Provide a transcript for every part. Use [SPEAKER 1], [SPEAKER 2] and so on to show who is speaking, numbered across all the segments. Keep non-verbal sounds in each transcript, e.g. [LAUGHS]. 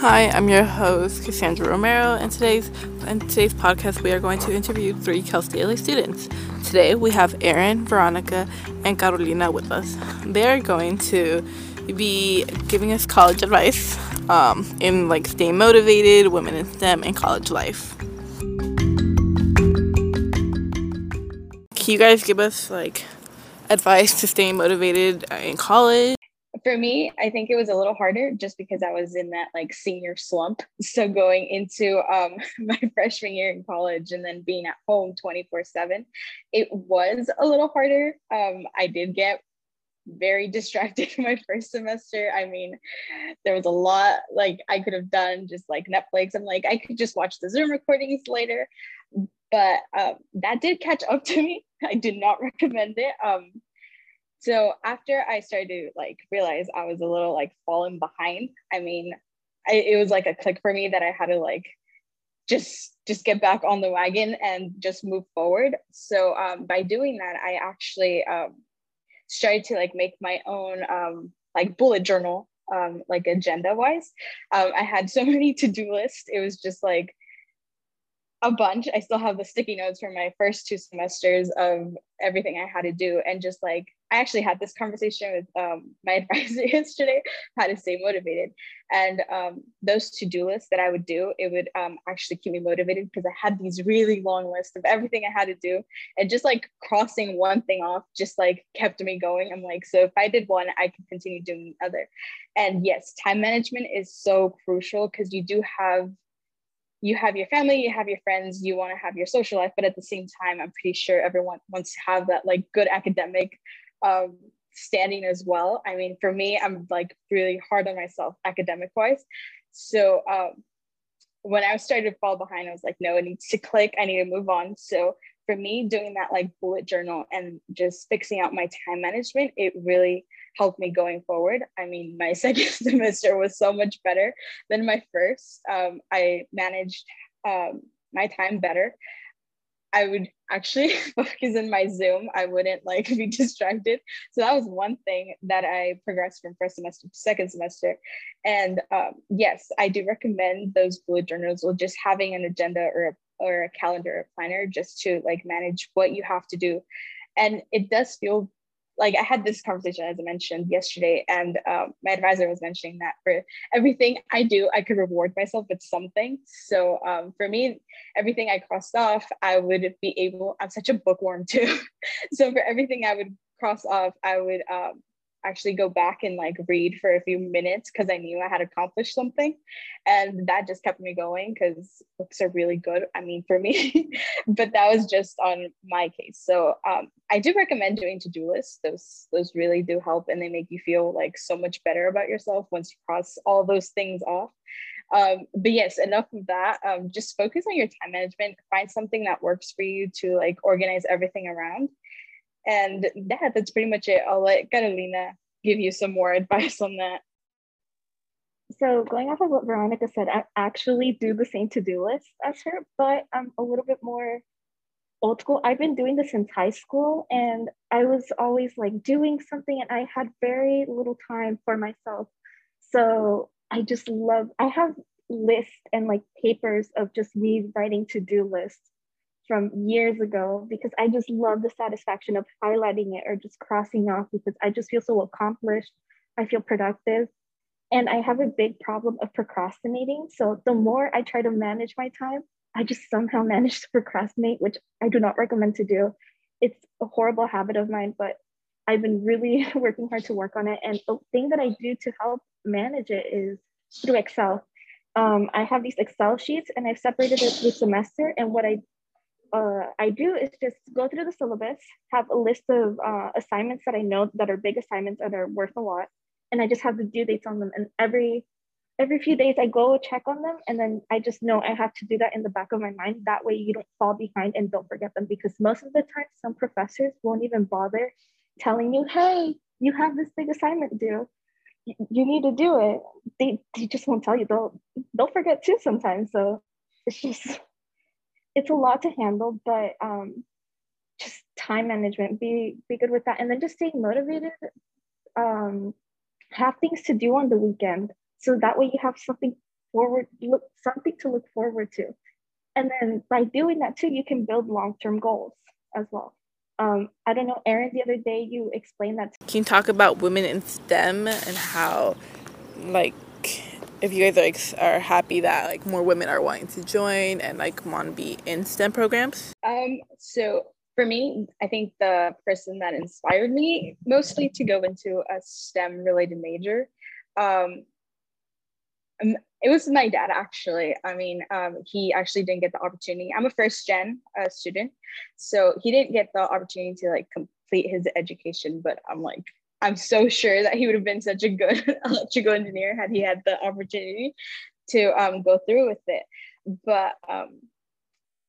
[SPEAKER 1] Hi, I'm your host, Cassandra Romero, and today's in today's podcast we are going to interview three Cal State LA students. Today we have Erin, Veronica, and Carolina with us. They are going to be giving us college advice um, in like staying motivated, women in STEM, and college life. Can you guys give us like advice to staying motivated in college?
[SPEAKER 2] For me, I think it was a little harder just because I was in that like senior slump. So going into um, [LAUGHS] my freshman year in college and then being at home 24 7, it was a little harder. Um, I did get very distracted [LAUGHS] my first semester. I mean, there was a lot like I could have done just like Netflix. I'm like, I could just watch the Zoom recordings later. But um, that did catch up to me. [LAUGHS] I did not recommend it. Um, so after I started to like realize I was a little like falling behind, I mean, I, it was like a click for me that I had to like just just get back on the wagon and just move forward. So um, by doing that, I actually um, started to like make my own um, like bullet journal, um, like agenda wise. Um, I had so [LAUGHS] many to do lists. It was just like a bunch. I still have the sticky notes from my first two semesters of everything I had to do. And just like, I actually had this conversation with um, my [LAUGHS] advisor yesterday, how to stay motivated. And um, those to do lists that I would do, it would um, actually keep me motivated because I had these really long lists of everything I had to do. And just like crossing one thing off just like kept me going. I'm like, so if I did one, I could continue doing the other. And yes, time management is so crucial because you do have you have your family, you have your friends, you want to have your social life, but at the same time, I'm pretty sure everyone wants to have that like good academic um, standing as well. I mean, for me, I'm like really hard on myself academic wise. So um, when I started to fall behind, I was like, no, it needs to click. I need to move on. So for me, doing that like bullet journal and just fixing out my time management, it really helped me going forward. I mean, my [LAUGHS] second semester was so much better than my first. Um, I managed um, my time better. I would actually [LAUGHS] focus in my Zoom. I wouldn't like be distracted. So that was one thing that I progressed from first semester to second semester. And um, yes, I do recommend those bullet journals or just having an agenda or a, or a calendar or planner just to like manage what you have to do. And it does feel like I had this conversation as I mentioned yesterday, and um, my advisor was mentioning that for everything I do, I could reward myself with something. So um, for me, everything I crossed off, I would be able. I'm such a bookworm too, [LAUGHS] so for everything I would cross off, I would um, actually go back and like read for a few minutes because I knew I had accomplished something. And that just kept me going because books are really good. I mean, for me, [LAUGHS] but that was just on my case. So um, I do recommend doing to-do lists. Those those really do help and they make you feel like so much better about yourself once you cross all those things off. Um, but yes, enough of that. Um, just focus on your time management. Find something that works for you to like organize everything around and that that's pretty much it. I'll let Carolina give you some more [LAUGHS] advice on that.
[SPEAKER 3] So going off of what Veronica said, I actually do the same to-do list as her, but I'm a little bit more old school. I've been doing this since high school and I was always like doing something and I had very little time for myself. So I just love, I have lists and like papers of just me writing to-do lists from years ago because I just love the satisfaction of highlighting it or just crossing off because I just feel so accomplished. I feel productive. And I have a big problem of procrastinating. So the more I try to manage my time, I just somehow [LAUGHS] manage to procrastinate, which I do not recommend to do. It's a horrible habit of mine, but I've been really [LAUGHS] working hard to work on it. And the thing that I do to help manage it is through Excel. Um, I have these Excel sheets and I've separated it through semester. And what I uh, I do is just go through the syllabus, have a list of uh, assignments that I know that are big assignments that are worth a lot, and I just have the due dates on them. And every every few days, I go check on them, and then I just know I have to do that in the back of my mind. That way, you don't fall behind and don't forget them. Because most of the time, some professors won't even bother telling you, "Hey, you have this big assignment due." You need to do it. They, they just won't tell you. They'll they'll forget too sometimes. So it's just it's a lot to handle, but um, just time management, be be good with that, and then just staying motivated. Um, have things to do on the weekend, so that way you have something forward, look something to look forward to. And then by doing that too, you can build long-term goals as well. Um, I don't know, Erin, the other day you explained that.
[SPEAKER 1] Can you talk about women in STEM and how, like, if you guys like, are happy that like more women are wanting to join and like want to be in STEM programs?
[SPEAKER 2] Um, so for me, I think the person that inspired me mostly to go into a STEM related major um, it was my dad actually. I mean, um, he actually didn't get the opportunity. I'm a first gen uh, student, so he didn't get the opportunity to like complete his education. But I'm like, I'm so sure that he would have been such a good [LAUGHS] electrical engineer had he had the opportunity to um, go through with it. But um,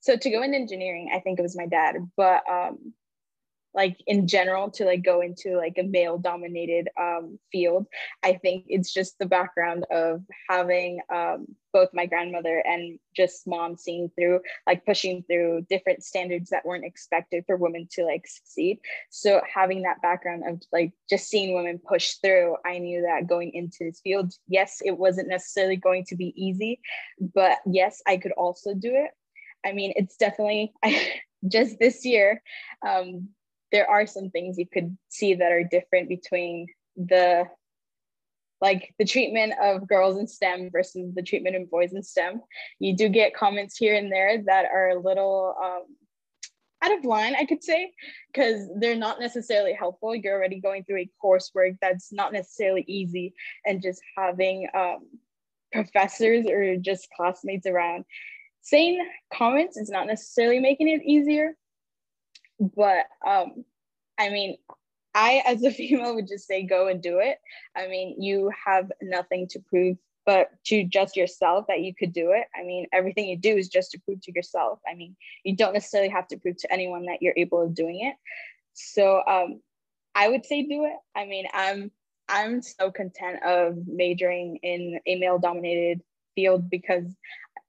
[SPEAKER 2] so to go into engineering, I think it was my dad. But um, like in general to like go into like a male dominated um, field i think it's just the background of having um, both my grandmother and just mom seeing through like pushing through different standards that weren't expected for women to like succeed. So having that background of like just seeing women push through i knew that going into this field yes it wasn't necessarily going to be easy but yes i could also do it. I mean it's definitely [LAUGHS] I, just this year um, there are some things you could see that are different between the like the treatment of girls in STEM versus the treatment of boys in STEM. You do get comments here and there that are a little um, out of line, I could say, because they're not necessarily helpful. You're already going through a coursework that's not necessarily easy, and just having um, professors or just classmates around saying comments is not necessarily making it easier but um, I mean, I, as a [LAUGHS] female, would just say go and do it. I mean, you have nothing to prove but to just yourself that you could do it. I mean, everything you do is just to prove to yourself. I mean, you don't necessarily have to prove to anyone that you're able of doing it. So um, I would say do it. I mean, I'm I'm so content of majoring in a male dominated field because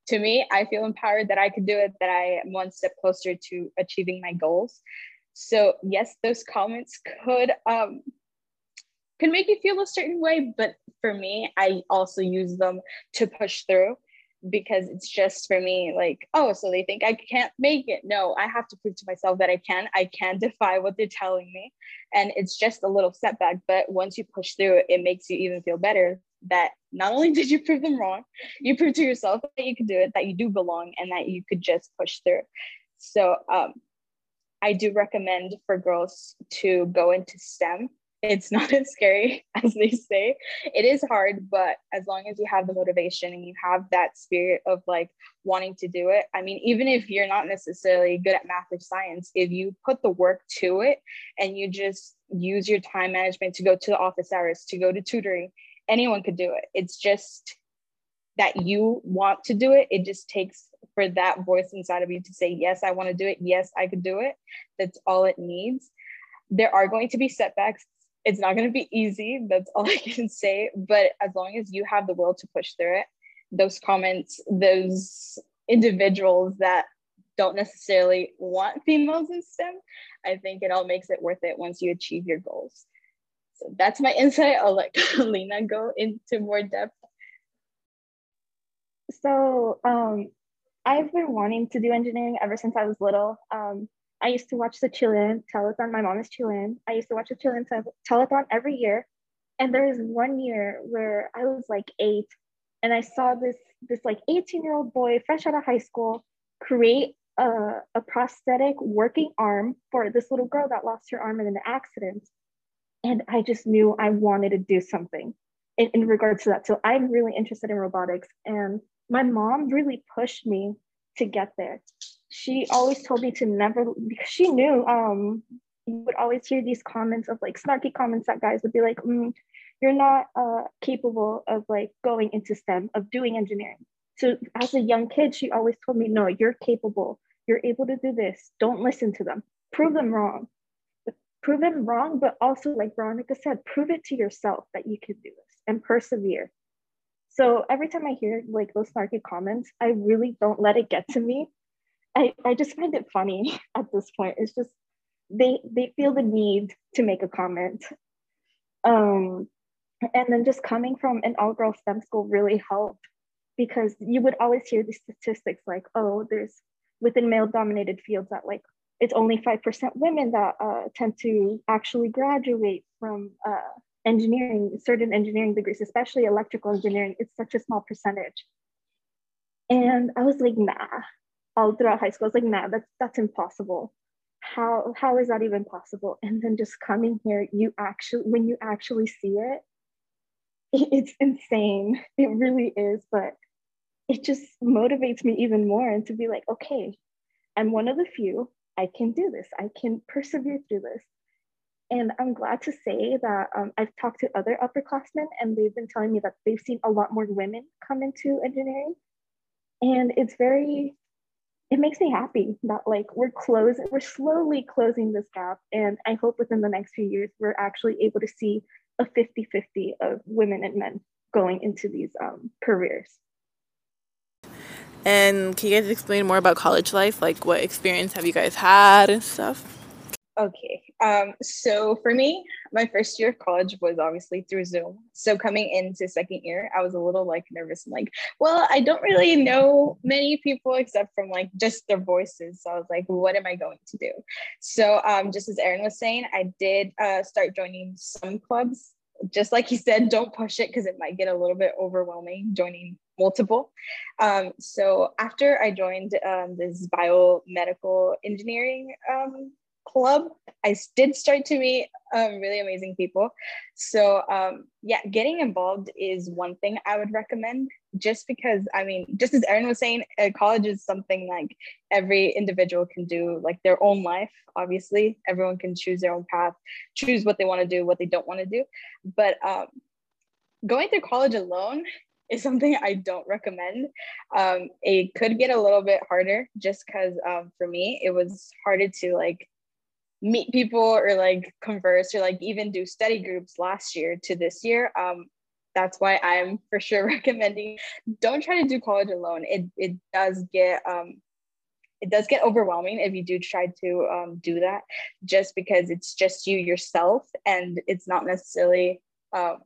[SPEAKER 2] to me, I feel empowered that I could do it, that I am one step closer to achieving my goals. So yes, those comments could um can make you feel a certain way, but for me, I also use them to push through because it's just for me like oh so they think i can't make it. No i have to prove to myself that i can. I can defy what they're telling me. And it's just a little setback but once you push through it it makes you even feel better that not only [LAUGHS] did you prove them wrong, you proved to yourself that you could do it, that you do belong, and that you could just push through. So um, I do recommend for girls to go into STEM. It's [LAUGHS] not as scary [LAUGHS] as they say. It is hard, but as long as you have the motivation and you have that spirit of like wanting to do it, I mean, even if you're not necessarily good at math or science, if you put the work to it and you just use your time management to go to the office hours, to go to tutoring, anyone could do it. It's just that you want to do it. It just takes for that voice inside of you to say, Yes, I want to do it. Yes, I could do it. That's all it needs. There are going to be setbacks. It's not going to be easy. That's all [LAUGHS] I can say. But as long as you have the will to push through it, those comments, those individuals that don't necessarily want females in STEM, I think it all makes it worth it once you achieve your goals. So that's my insight. I'll let [LAUGHS] Lena go into more depth.
[SPEAKER 3] So um, I've been wanting to do engineering ever since I was little. Um, I used to watch the Chilean telethon. My mom is Chilean. I used to watch the Chilean telethon every year. And there was one year where I was like eight and I saw this this like 18 year old boy fresh out of high school create a, a prosthetic working arm for this little girl that lost her arm in an accident and I just knew I wanted to do something in, in regards to that. So I'm really interested in robotics. And my mom really pushed me to get there. She always told me to never, because she knew um, you would always hear these comments of like snarky comments that guys would be like, mm, you're not uh, capable of like going into STEM, of doing engineering. So as a young kid, she always told me, no, you're capable. You're able to do this. Don't listen to them. Prove them wrong prove them wrong, but also, like Veronica said, prove it to yourself that you can do this and persevere. So every time I hear like those snarky comments, I really don't let it get to me. I, I just find it funny [LAUGHS] at this point. It's just they they feel the need to make a comment. Um, and then just coming from an all-girl STEM school really helped because you would always hear these statistics like, oh, there's within male dominated fields that like it's only 5% women that uh, tend to actually graduate from uh, engineering, certain engineering degrees, especially electrical engineering. It's such a small percentage. And I was like, nah, all throughout high school, I was like, nah, that's, that's impossible. How, how is that even possible? And then just coming here, you actually, when you actually see it, it's insane. It really is. But it just motivates me even more and to be like, okay, I'm one of the few. I can do this. I can persevere through this. And I'm glad to say that um, I've talked to other upperclassmen and they've been telling me that they've seen a lot more women come into engineering. And it's very, it makes me happy that like we're closing, we're slowly closing this gap. And I hope within the next few years, we're actually able to see a 50 50 of women and men going into these um, careers.
[SPEAKER 1] And can you guys explain more about college life? Like, what experience have you guys had and stuff?
[SPEAKER 2] Okay. Um, so for me, my first year of college was obviously through Zoom. So coming into second year, I was a little like nervous and like, well, I don't really know many people except from like just their voices. So I was like, what am I going to do? So um, just as Erin was saying, I did uh, start joining some clubs. Just like he said, don't push it because it might get a little bit overwhelming joining multiple. Um, so after I joined um, this biomedical engineering um, club, I did start to meet um, really amazing people. So um, yeah, getting involved is one thing I would recommend. Just because I mean, just as Erin was saying, uh, college is something like every individual can do, like their own life. Obviously, everyone can choose their own path, choose what they want to do, what they don't want to do. But um, going through college alone is something I don't recommend. Um, it could get a little bit harder just because um, for me, it was harder to like meet people or like converse or like even do study groups last year to this year. Um, that's why I'm for sure [LAUGHS] recommending don't try to do college alone. It, it does get um, it does get overwhelming if you do try to um, do that just because it's just you yourself and it's not necessarily um,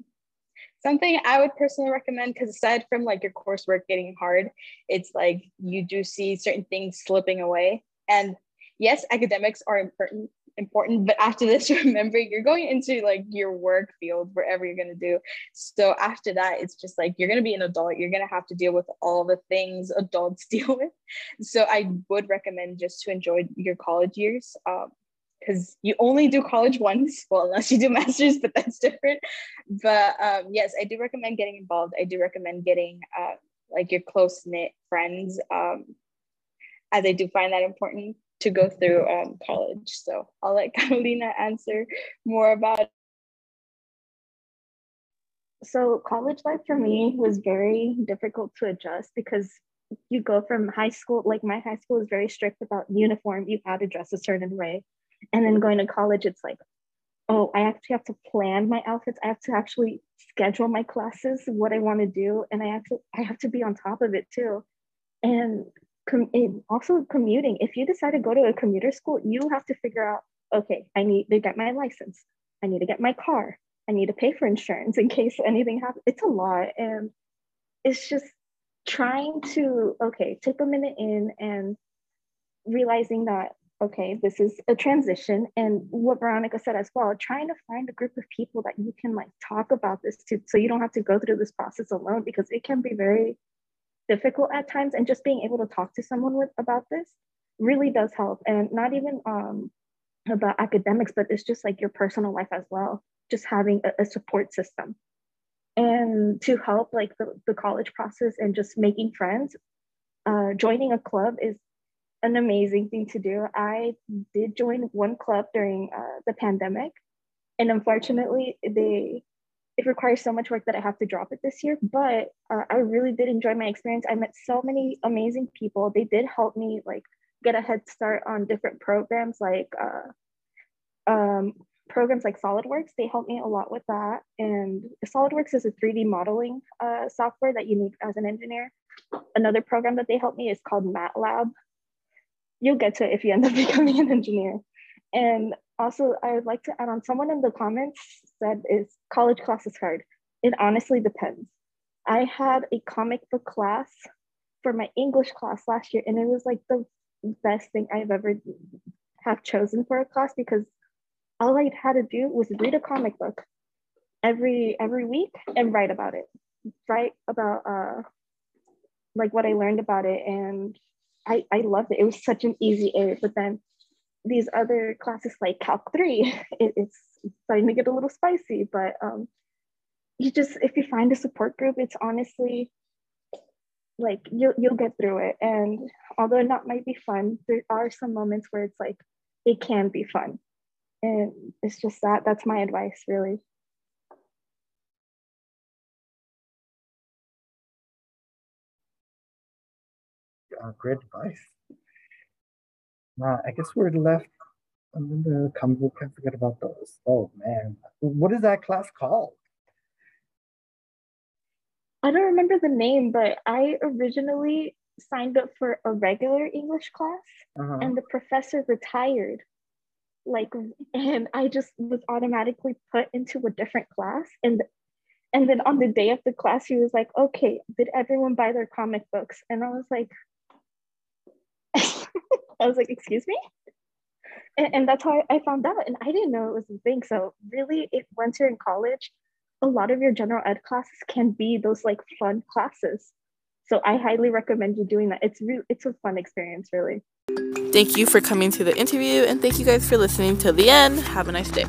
[SPEAKER 2] something I would personally recommend because aside from like your coursework getting hard, it's like you do see certain things slipping away. And yes, academics are important important but after this [LAUGHS] remember you're going into like your work field wherever you're going to do. So after that it's just like you're going to be an adult. You're going to have to deal with all the things adults [LAUGHS] deal with. So i would recommend just to enjoy your college years um, because you only do college once. Well unless you do [LAUGHS] masters but that's different. But um, yes i do recommend getting involved. I do recommend getting uh, like your close knit friends um, as i do find that important to go through um, college. So i'll let [LAUGHS] carolina answer more about
[SPEAKER 3] so college life for me was very difficult to adjust because you go from high school like my high school is very strict about uniform. You had to dress a certain way. And then going to college, it's like, oh, I actually have to plan my outfits. I have to actually schedule my classes, what I want to do, and I to I have to be on top of it too. And com- also commuting. If you decide to go to a commuter school, you have to figure out, okay, I need to get my license. I need to get my car. I need to pay for insurance in [LAUGHS] case anything happens. It's a lot, and it's just trying to okay take a minute in and realizing that okay, this is a transition. And what Veronica said as well, trying to find a group of people that you can like talk about this to so you don't have to go through this process alone because it can be very difficult at times. And just being able to talk to someone with about this really does help. And not even um, about academics, but it's just like your personal life as well, just having a, a support system. And to help like the, the college process and just making friends, uh, joining a club is an amazing thing to do. I did join one club during uh, the pandemic, and unfortunately, they it requires so much work that I have to drop it this year. But uh, I really did enjoy my experience. I met so many amazing people. They did help me like get a head start on different programs like uh, um, programs like SolidWorks. They helped me a lot with that. And SolidWorks is a 3D modeling uh, software that you need as an engineer. Another program that they helped me is called MATLAB you'll get to it if you end up [LAUGHS] becoming an engineer. And also, I would like to add on someone in the comments said is college class is hard. It honestly depends. I had a comic book class for my English class last year, and it was like the best thing I've ever have chosen for a class because all I had to do was read a comic book every every week and write about it, write about uh like what I learned about it, and I I loved it. It was such an easy A, but then these other classes like Calc 3, [LAUGHS] it, it's starting to get a little spicy, but um, you just, if you find a support group, it's honestly like you'll, you'll get through it. And although it not might be fun, there are some moments where it's like, it can be fun. And it's just that, that's my advice really.
[SPEAKER 4] Uh, great advice. Uh, I guess we're left and the comic book. Can't forget about those. Oh man, what is that class called?
[SPEAKER 3] I don't remember the name, but I originally signed up for a regular English class, uh-huh. and the professor retired. Like, and I just was automatically put into a different class, and and then on the day of the class, he was like, "Okay, did everyone buy their comic books?" And I was like, [LAUGHS] I was like, excuse me? And, and that's how I, found out. And I didn't know it was a thing. So really, it, once you're in college, a lot of your general ed classes can be those like fun classes. So I highly recommend you doing that. It's really, it's a fun experience, really.
[SPEAKER 1] Thank you for coming to the interview, and thank you guys for listening till the end. Have a nice day.